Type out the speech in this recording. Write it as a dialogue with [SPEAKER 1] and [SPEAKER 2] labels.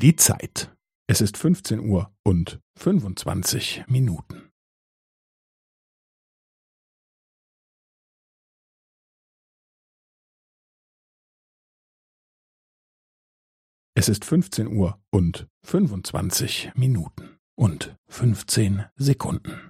[SPEAKER 1] Die Zeit. Es ist 15 Uhr und 25 Minuten. Es ist 15 Uhr und 25 Minuten und 15 Sekunden.